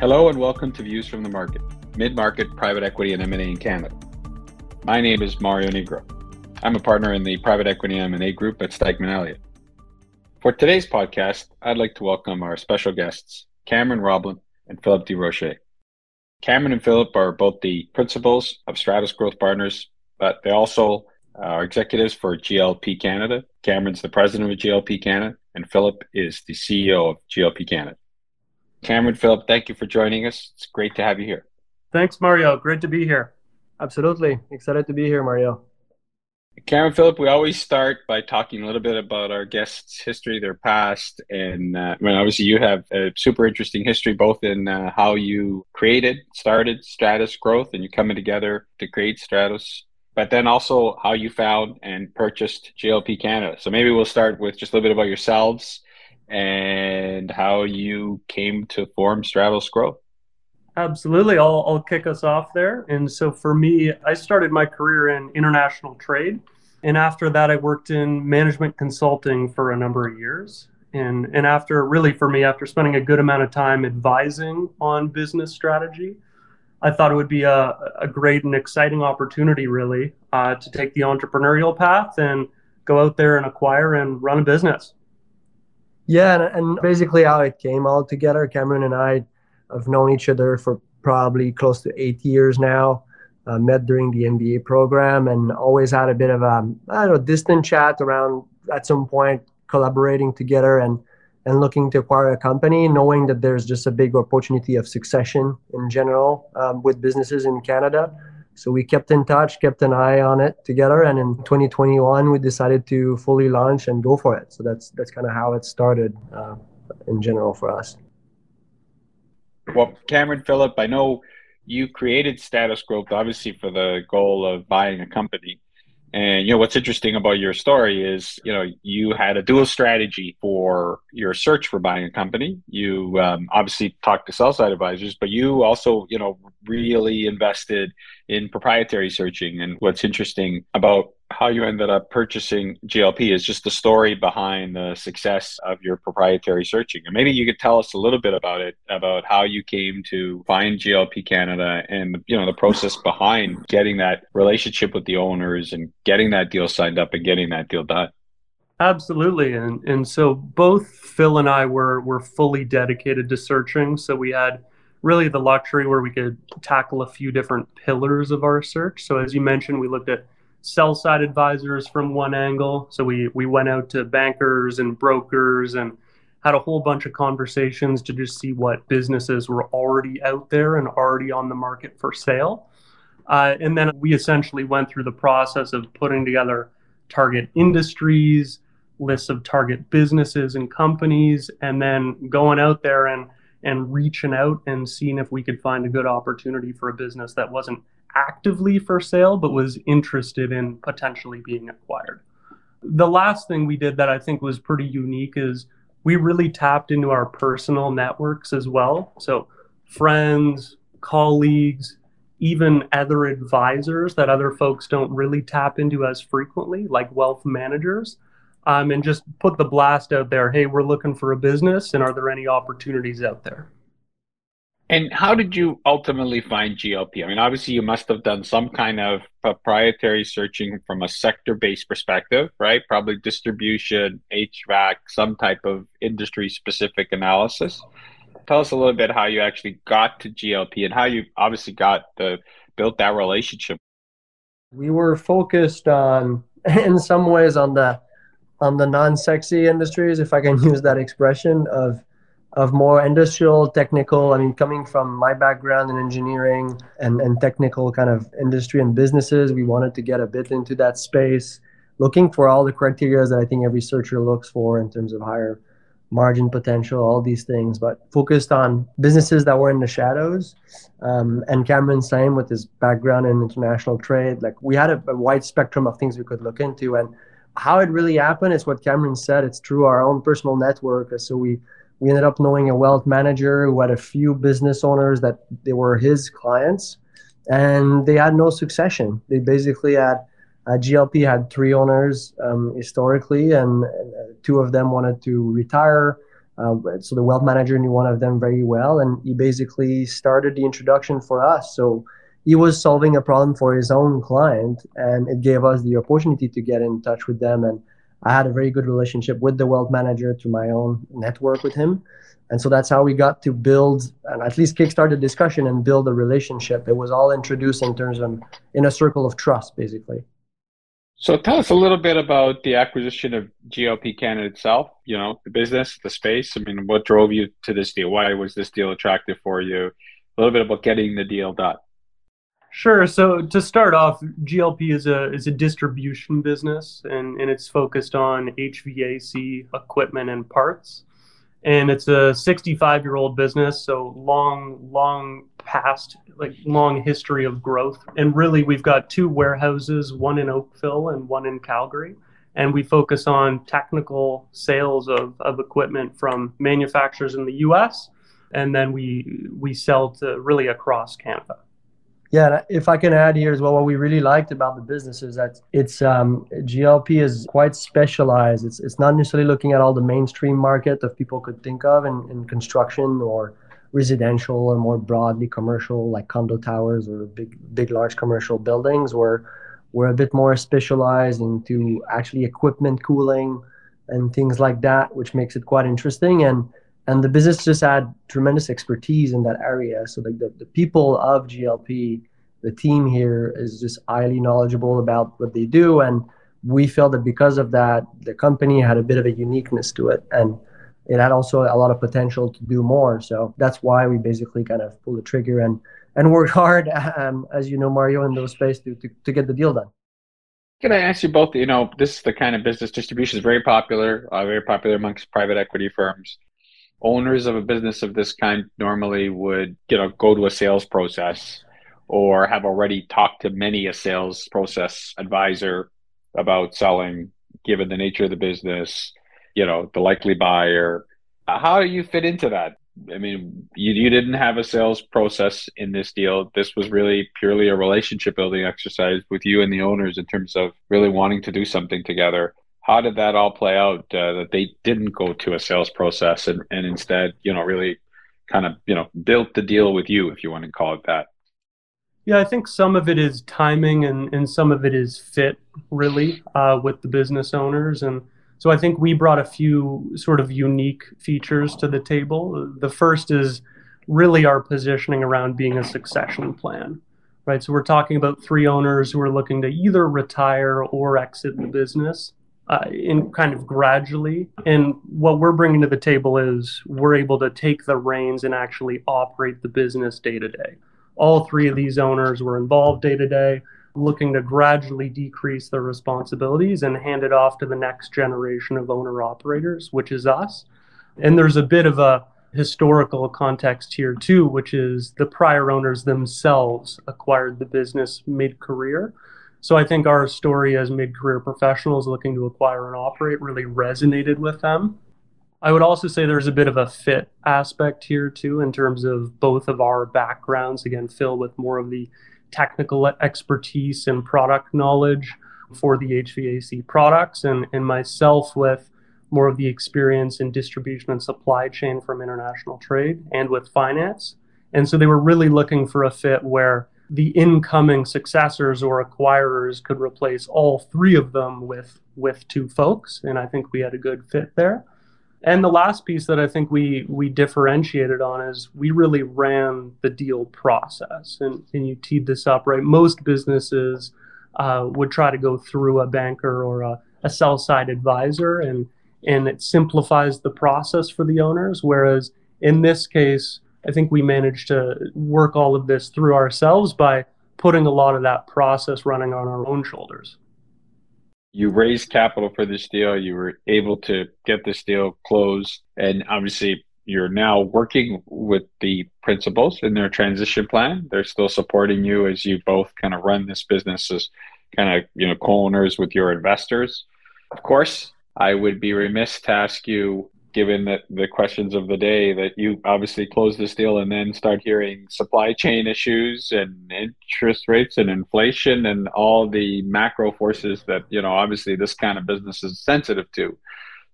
Hello and welcome to Views from the Market, mid-market private equity and M&A in Canada. My name is Mario Nigro. I'm a partner in the private equity M&A group at Stikeman Elliott. For today's podcast, I'd like to welcome our special guests, Cameron Roblin and Philip DeRoche. Cameron and Philip are both the principals of Stratus Growth Partners, but they also are executives for GLP Canada. Cameron's the president of GLP Canada, and Philip is the CEO of GLP Canada. Cameron, Philip, thank you for joining us. It's great to have you here. Thanks, Mario. Great to be here. Absolutely. Excited to be here, Mario. Cameron, Philip, we always start by talking a little bit about our guests' history, their past, and uh, I mean, obviously you have a super interesting history, both in uh, how you created, started Stratus Growth, and you coming together to create Stratus, but then also how you found and purchased GLP Canada. So maybe we'll start with just a little bit about yourselves and how you came to form Stratus Growth. Absolutely. I'll, I'll kick us off there. And so for me, I started my career in international trade. And after that, I worked in management consulting for a number of years. And, and after, really for me, after spending a good amount of time advising on business strategy, I thought it would be a, a great and exciting opportunity, really, uh, to take the entrepreneurial path and go out there and acquire and run a business. Yeah, and, and basically how it came all together, Cameron and I have known each other for probably close to eight years now. Uh, met during the MBA program and always had a bit of a I don't know distant chat around at some point collaborating together and and looking to acquire a company, knowing that there's just a big opportunity of succession in general um, with businesses in Canada. So we kept in touch, kept an eye on it together, and in 2021 we decided to fully launch and go for it. So that's that's kind of how it started uh, in general for us. Well, Cameron Philip, I know you created Stratus Growth obviously for the goal of buying a company. And you know what's interesting about your story is you know you had a dual strategy for your search for buying a company. You um, obviously talked to sell side advisors, but you also you know really invested in proprietary searching. And what's interesting about how you ended up purchasing GLP is just the story behind the success of your proprietary searching. And maybe you could tell us a little bit about it, about how you came to find GLP Canada and you know the process behind getting that relationship with the owners and getting that deal signed up and getting that deal done. Absolutely. And and so both Phil and I were were fully dedicated to searching. So we had really the luxury where we could tackle a few different pillars of our search. So as you mentioned, we looked at sell side advisors from one angle. So we we went out to bankers and brokers and had a whole bunch of conversations to just see what businesses were already out there and already on the market for sale. Uh, and then we essentially went through the process of putting together target industries, lists of target businesses and companies, and then going out there and and reaching out and seeing if we could find a good opportunity for a business that wasn't actively for sale, but was interested in potentially being acquired. The last thing we did that I think was pretty unique is we really tapped into our personal networks as well. So, friends, colleagues, even other advisors that other folks don't really tap into as frequently, like wealth managers, um, and just put the blast out there hey, we're looking for a business, and are there any opportunities out there? And how did you ultimately find GLP? I mean, obviously, you must have done some kind of proprietary searching from a sector based perspective, right? Probably distribution, HVAC, some type of industry specific analysis. Tell us a little bit how you actually got to GLP and how you obviously got the built that relationship. We were focused on, in some ways, on the on the non sexy industries, if I can use that expression, of of more industrial, technical. I mean, coming from my background in engineering and, and technical kind of industry and businesses, we wanted to get a bit into that space, looking for all the criteria that I think every searcher looks for in terms of higher margin potential, all these things, but focused on businesses that were in the shadows. Um, and Cameron, same with his background in international trade. Like we had a, a wide spectrum of things we could look into. And how it really happened is what Cameron said. It's through our own personal network. So we we ended up knowing a wealth manager who had a few business owners that they were his clients and they had no succession they basically had uh, glp had three owners um, historically and uh, two of them wanted to retire Uh, so the wealth manager knew one of them very well, and he basically started the introduction for us. So he was solving a problem for his own client, and it gave us the opportunity to get in touch with them. And I had a very good relationship with the wealth manager through my own network with him. And so that's how we got to build and at least kickstart the discussion and build a relationship. It was all introduced in terms of in a circle of trust, basically. So tell us a little bit about the acquisition of GLP Canada itself, you know, the business, the space. I mean, what drove you to this deal? Why was this deal attractive for you? A little bit about getting the deal done. Sure. So to start off, GLP is a is a distribution business and, and it's focused on HVAC equipment and parts. And it's a 65 year old business so long long past like long history of growth. And really we've got two warehouses one in oakville and one in calgary. And we focus on technical sales of, of equipment from manufacturers in the us and then we we sell to really across canada yeah, if I can add here as well, what we really liked about the business is that it's um, GLP is quite specialized. It's it's not necessarily looking at all the mainstream market that people could think of in, in construction or residential or more broadly commercial, like condo towers or big big large commercial buildings. Where we're a bit more specialized into actually equipment cooling and things like that, which makes it quite interesting. And and the business just had tremendous expertise in that area. So like the, the people of GLP, the team here is just highly knowledgeable about what they do. And we felt that because of that, the company had a bit of a uniqueness to it. And it had also a lot of potential to do more. So that's why we basically kind of pulled the trigger and and worked hard, um, as you know, Mario, in those space to, to, to get the deal done. Can I ask you both? You know, this is the kind of business distribution is very popular, uh, very popular amongst private equity firms owners of a business of this kind normally would you know go to a sales process or have already talked to many a sales process advisor about selling given the nature of the business you know the likely buyer. How do you fit into that? I mean you, you didn't have a sales process in this deal. This was really purely a relationship building exercise with you and the owners in terms of really wanting to do something together how did that all play out uh, that they didn't go to a sales process and, and instead you know really kind of you know built the deal with you if you want to call it that? Yeah i think some of it is timing and, and some of it is fit really uh, with the business owners. And so i think we brought a few sort of unique features to the table. The first is really our positioning around being a succession plan right? So we're talking about three owners who are looking to either retire or exit the business uh, in kind of gradually. And what we're bringing to the table is we're able to take the reins and actually operate the business day to day. All three of these owners were involved day to day, looking to gradually decrease their responsibilities and hand it off to the next generation of owner operators, which is us. And there's a bit of a historical context here too, which is the prior owners themselves acquired the business mid career. So I think our story as mid-career professionals looking to acquire and operate really resonated with them. I would also say there's a bit of a fit aspect here too in terms of both of our backgrounds. Again, Phil with more of the technical expertise and product knowledge for the HVAC products, and, and myself with more of the experience in distribution and supply chain from international trade and with finance. And so they were really looking for a fit where the incoming successors or acquirers could replace all three of them with with two folks and i think we had a good fit there. And the last piece that i think we we differentiated on is we really ran the deal process. And, and you teed this up right? Most businesses uh, would try to go through a banker or a, a sell side advisor and and it simplifies the process for the owners. Whereas in this case I think we managed to work all of this through ourselves by putting a lot of that process running on our own shoulders. You raised capital for this deal. You were able to get this deal closed. And obviously, you're now working with the principals in their transition plan. They're still supporting you as you both kind of run this business as kind of, you know, co owners with your investors. Of course, I would be remiss to ask you given that the questions of the day that you obviously close this deal and then start hearing supply chain issues and interest rates and inflation and all the macro forces that you know obviously this kind of business is sensitive to.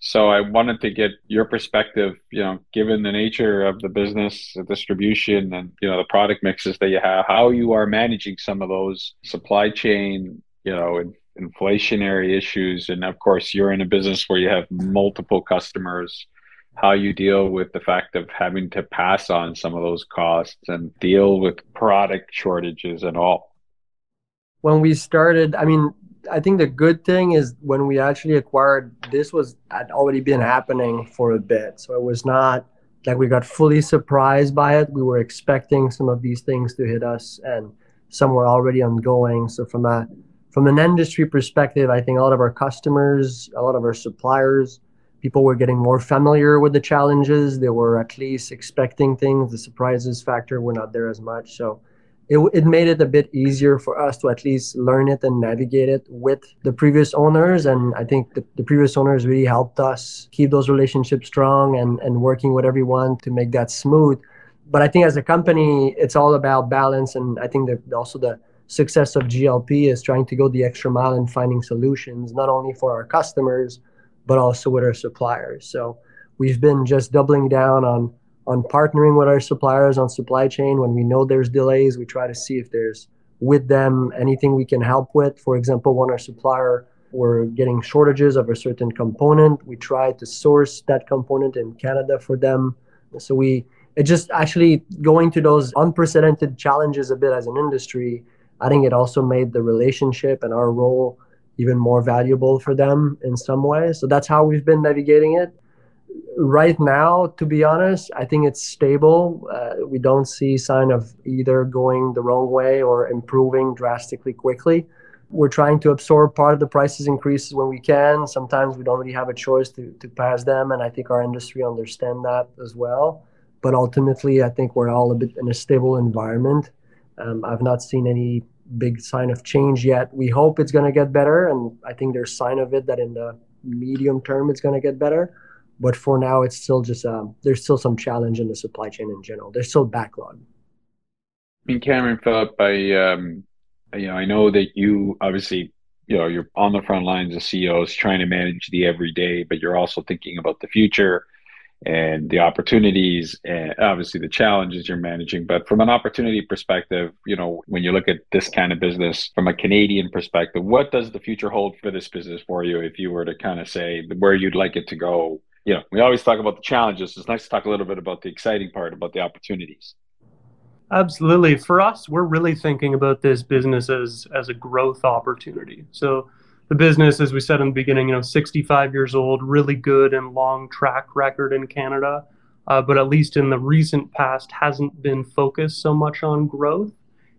So I wanted to get your perspective, you know, given the nature of the business, the distribution, and you know the product mixes that you have, how you are managing some of those supply chain, you know, inflationary issues, and of course you're in a business where you have multiple customers. How you deal with the fact of having to pass on some of those costs and deal with product shortages and all. When we started, I mean, I think the good thing is when we actually acquired this was had already been happening for a bit. So it was not like we got fully surprised by it. We were expecting some of these things to hit us and some were already ongoing. So from a from an industry perspective, I think a lot of our customers, a lot of our suppliers, people were getting more familiar with the challenges. They were at least expecting things. The surprises factor were not there as much. So it, it made it a bit easier for us to at least learn it and navigate it with the previous owners. And I think the, the previous owners really helped us keep those relationships strong and, and working with everyone to make that smooth. But I think as a company, it's all about balance. And I think that also the success of GLP is trying to go the extra mile in finding solutions, not only for our customers, but also with our suppliers. So we've been just doubling down on on partnering with our suppliers on supply chain. When we know there's delays, we try to see if there's with them anything we can help with. For example, when our supplier were getting shortages of a certain component, we try to source that component in Canada for them. So we it just actually going to those unprecedented challenges a bit as an industry. I think it also made the relationship and our role even more valuable for them in some way. So that's how we've been navigating it right now, to be honest, I think it's stable. Uh, we don't see sign of either going the wrong way or improving drastically quickly. We're trying to absorb part of the prices increases when we can. Sometimes we don't really have a choice to, to pass them, and I think our industry understand that as well. But ultimately, I think we're all a bit in a stable environment. Um, I've not seen any big sign of change yet. We hope it's going to get better, and I think there's sign of it that in the medium term it's going to get better. But for now it's still just um, there's still some challenge in the supply chain in general. There's still backlog. I mean, Cameron Philip, I, um, you know, I know that you obviously, you know, you're on the front lines of CEOs trying to manage the everyday, but you're also thinking about the future and the opportunities and obviously the challenges you're managing. But from an opportunity perspective, you know, when you look at this kind of business from a Canadian perspective, what does the future hold for this business for you if you were to kind of say where you'd like it to go you know, we always talk about the challenges. It's nice to talk a little bit about the exciting part, about the opportunities. Absolutely. For us, we're really thinking about this business as as a growth opportunity. So the business, as we said in the beginning, you know, 65 years old, really good and long track record in Canada, uh, but at least in the recent past, hasn't been focused so much on growth.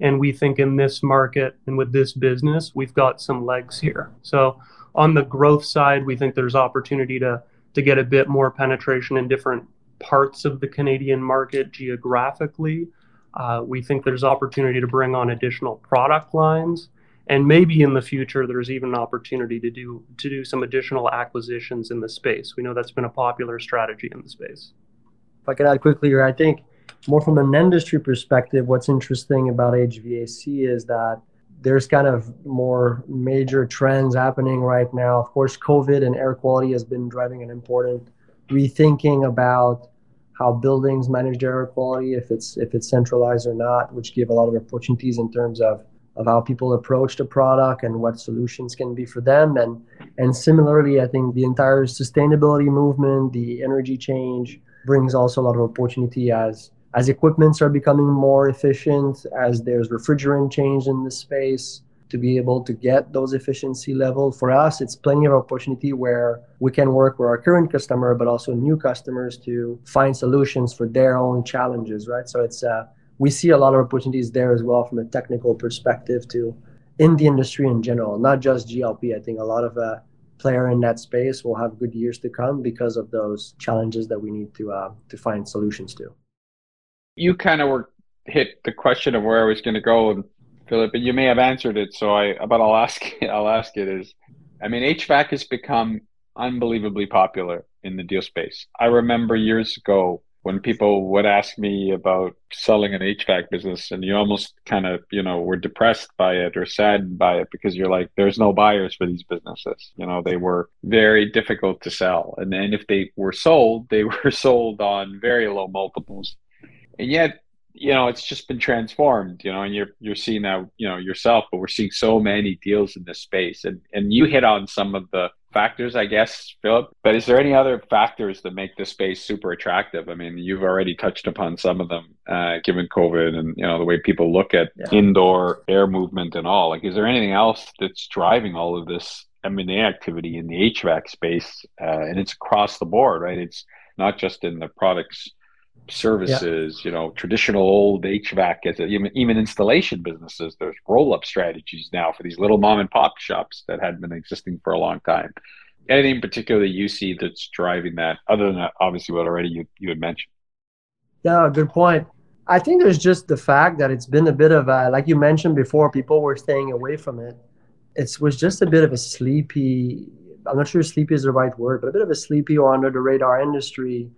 And we think in this market and with this business, we've got some legs here. So on the growth side, we think there's opportunity to to get a bit more penetration in different parts of the Canadian market geographically. Uh, we think there's opportunity to bring on additional product lines, and maybe in the future there's even an opportunity to do to do some additional acquisitions in the space. We know that's been a popular strategy in the space. If I could add quickly here, I think more from an industry perspective, what's interesting about HVAC is that there's kind of more major trends happening right now. Of course, COVID and air quality has been driving an important rethinking about how buildings manage their air quality, if it's if it's centralized or not, which give a lot of opportunities in terms of of how people approach the product and what solutions can be for them. And and similarly, I think the entire sustainability movement, the energy change, brings also a lot of opportunity as as equipments are becoming more efficient, as there's refrigerant change in the space, to be able to get those efficiency level for us it's plenty of opportunity where we can work with our current customer but also new customers to find solutions for their own challenges right so it's uh, we see a lot of opportunities there as well from a technical perspective to in the industry in general not just glp i think a lot of uh, player in that space will have good years to come because of those challenges that we need to uh, to find solutions to you kind of were hit the question of where I was going to go, and Philip, and you may have answered it. So I, but I'll ask, I'll ask it is, I mean, HVAC has become unbelievably popular in the deal space. I remember years ago when people would ask me about selling an HVAC business and you almost kind of, you know, were depressed by it or saddened by it because you're like, there's no buyers for these businesses. You know, they were very difficult to sell. And then if they were sold, they were sold on very low multiples. And yet, you know, it's just been transformed, you know, and you're you're seeing that, you know, yourself, but we're seeing so many deals in this space. And and you hit on some of the factors, I guess, Philip. But is there any other factors that make this space super attractive? I mean, you've already touched upon some of them, uh, given COVID and you know the way people look at yeah. indoor air movement and all. Like, is there anything else that's driving all of this M&A activity in the HVAC space? Uh, and it's across the board, right? It's not just in the products services, yeah. you know, traditional old HVAC as a, even, even installation businesses. There's roll up strategies now for these little mom and pop shops that had been existing for a long time. Anything in particular that you see that's driving that, other than that, obviously what already you, you had mentioned? Yeah, good point. I think there's just the fact that it's been a bit of a, like you mentioned before, people were staying away from it. It was just a bit of a sleepy, I'm not sure sleepy is the right word, but a bit of a sleepy or under the radar industry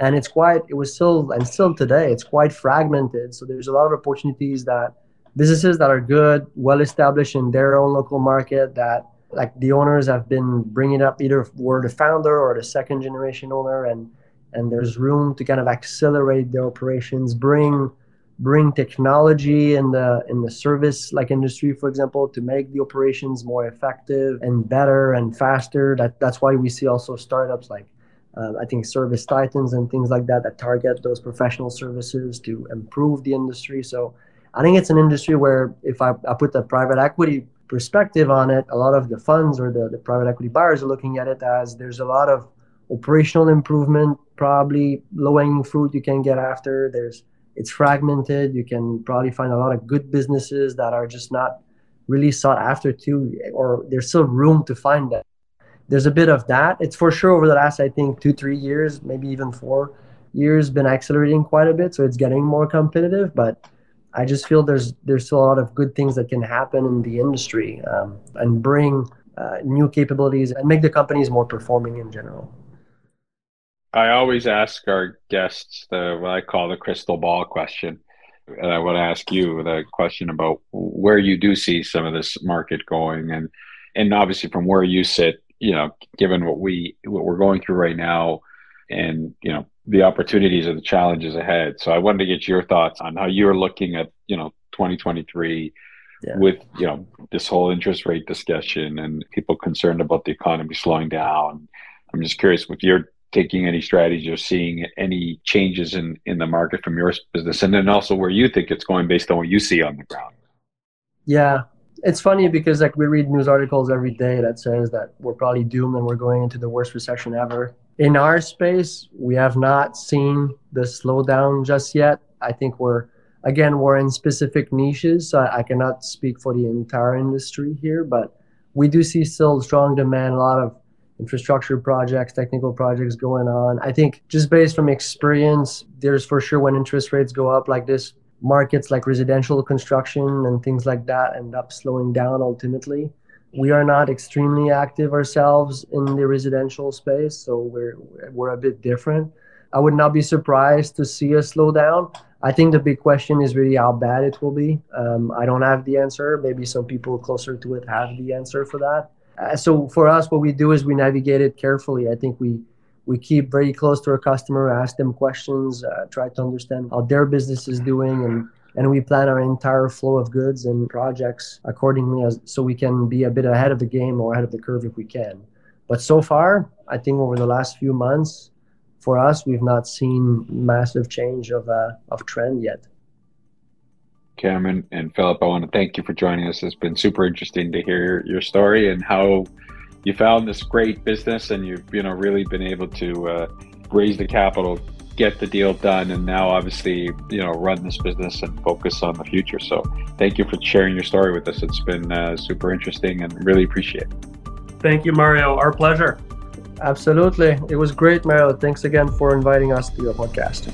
and it's quite it was still and still today it's quite fragmented. So there's a lot of opportunities that businesses that are good well established in their own local market that like the owners have been bringing up either were the founder or the second generation owner and and there's room to kind of accelerate their operations bring bring technology in the in the service like industry for example to make the operations more effective and better and faster. That that's why we see also startups like uh, I think ServiceTitans and things like that that target those professional services to improve the industry. So I think it's an industry where if I, I put the private equity perspective on it, a lot of the funds or the, the private equity buyers are looking at it as there's a lot of operational improvement, probably low hanging fruit you can get after. There's it's fragmented. You can probably find a lot of good businesses that are just not really sought after too, or there's still room to find that there's a bit of that. It's for sure over the last, I think, two, three years, maybe even four years, been accelerating quite a bit. So it's getting more competitive. But I just feel there's there's still a lot of good things that can happen in the industry um, and bring uh, new capabilities and make the companies more performing in general. I always ask our guests the what I call the crystal ball question. And I want to ask you the question about where you do see some of this market going, and and obviously from where you sit, you know, given what we what we're going through right now, and you know the opportunities and the challenges ahead. So I wanted to get your thoughts on how you're looking at you know 2023 yeah. with you know this whole interest rate discussion and people concerned about the economy slowing down. I'm just curious if you're taking any strategies or seeing any changes in in the market from your business, and then also where you think it's going based on what you see on the ground. Yeah, it's funny because like we read news articles every day that says that we're probably doomed and we're going into the worst recession ever. In our space, we have not seen the slowdown just yet. I think we're again we're in specific niches, so I cannot speak for the entire industry here, but we do see still strong demand, a lot of infrastructure projects, technical projects going on. I think just based from experience, there's for sure when interest rates go up like this, markets like residential construction and things like that end up slowing down ultimately. We are not extremely active ourselves in the residential space, so we're we're a bit different. I would not be surprised to see a slowdown. I think the big question is really how bad it will be. Um, I don't have the answer. Maybe some people closer to it have the answer for that. Uh, so for us, what we do is we navigate it carefully. I think we we keep very close to our customer, ask them questions, uh, try to understand how their business is doing, and and we plan our entire flow of goods and projects accordingly, as, so we can be a bit ahead of the game or ahead of the curve if we can. But so far, I think over the last few months, for us, we've not seen massive change of uh, of trend yet. Cameron and Philip, I want to thank you for joining us. It's been super interesting to hear your story and how you found this great business and you've you know really been able to uh, raise the capital get the deal done and now obviously you know run this business and focus on the future. So thank you for sharing your story with us. It's been uh, super interesting and really appreciate it. Thank you mario. Our pleasure. Absolutely. It was great mario. Thanks again for inviting us to your podcast